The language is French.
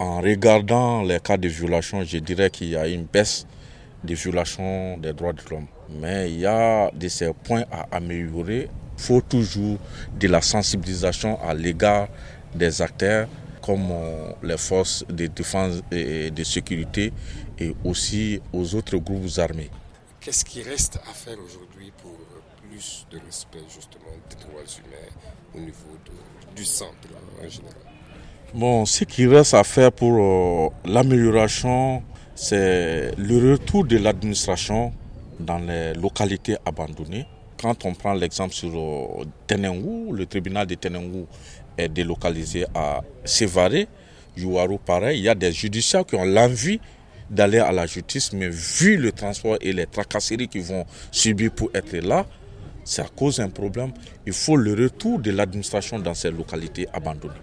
En regardant les cas de violation, je dirais qu'il y a une baisse des violations des droits de l'homme. Mais il y a de ces points à améliorer. Il faut toujours de la sensibilisation à l'égard des acteurs comme euh, les forces de défense et de sécurité et aussi aux autres groupes armés. Qu'est-ce qui reste à faire aujourd'hui pour plus de respect justement des droits humains au niveau du centre en général? Bon, ce qui reste à faire pour euh, l'amélioration, c'est le retour de l'administration dans les localités abandonnées. Quand on prend l'exemple sur euh, Tenengou, le tribunal de Tenengou est délocalisé à Sévaré, Youaro pareil, il y a des judiciaires qui ont l'envie d'aller à la justice, mais vu le transport et les tracasseries qu'ils vont subir pour être là, ça cause un problème. Il faut le retour de l'administration dans ces localités abandonnées.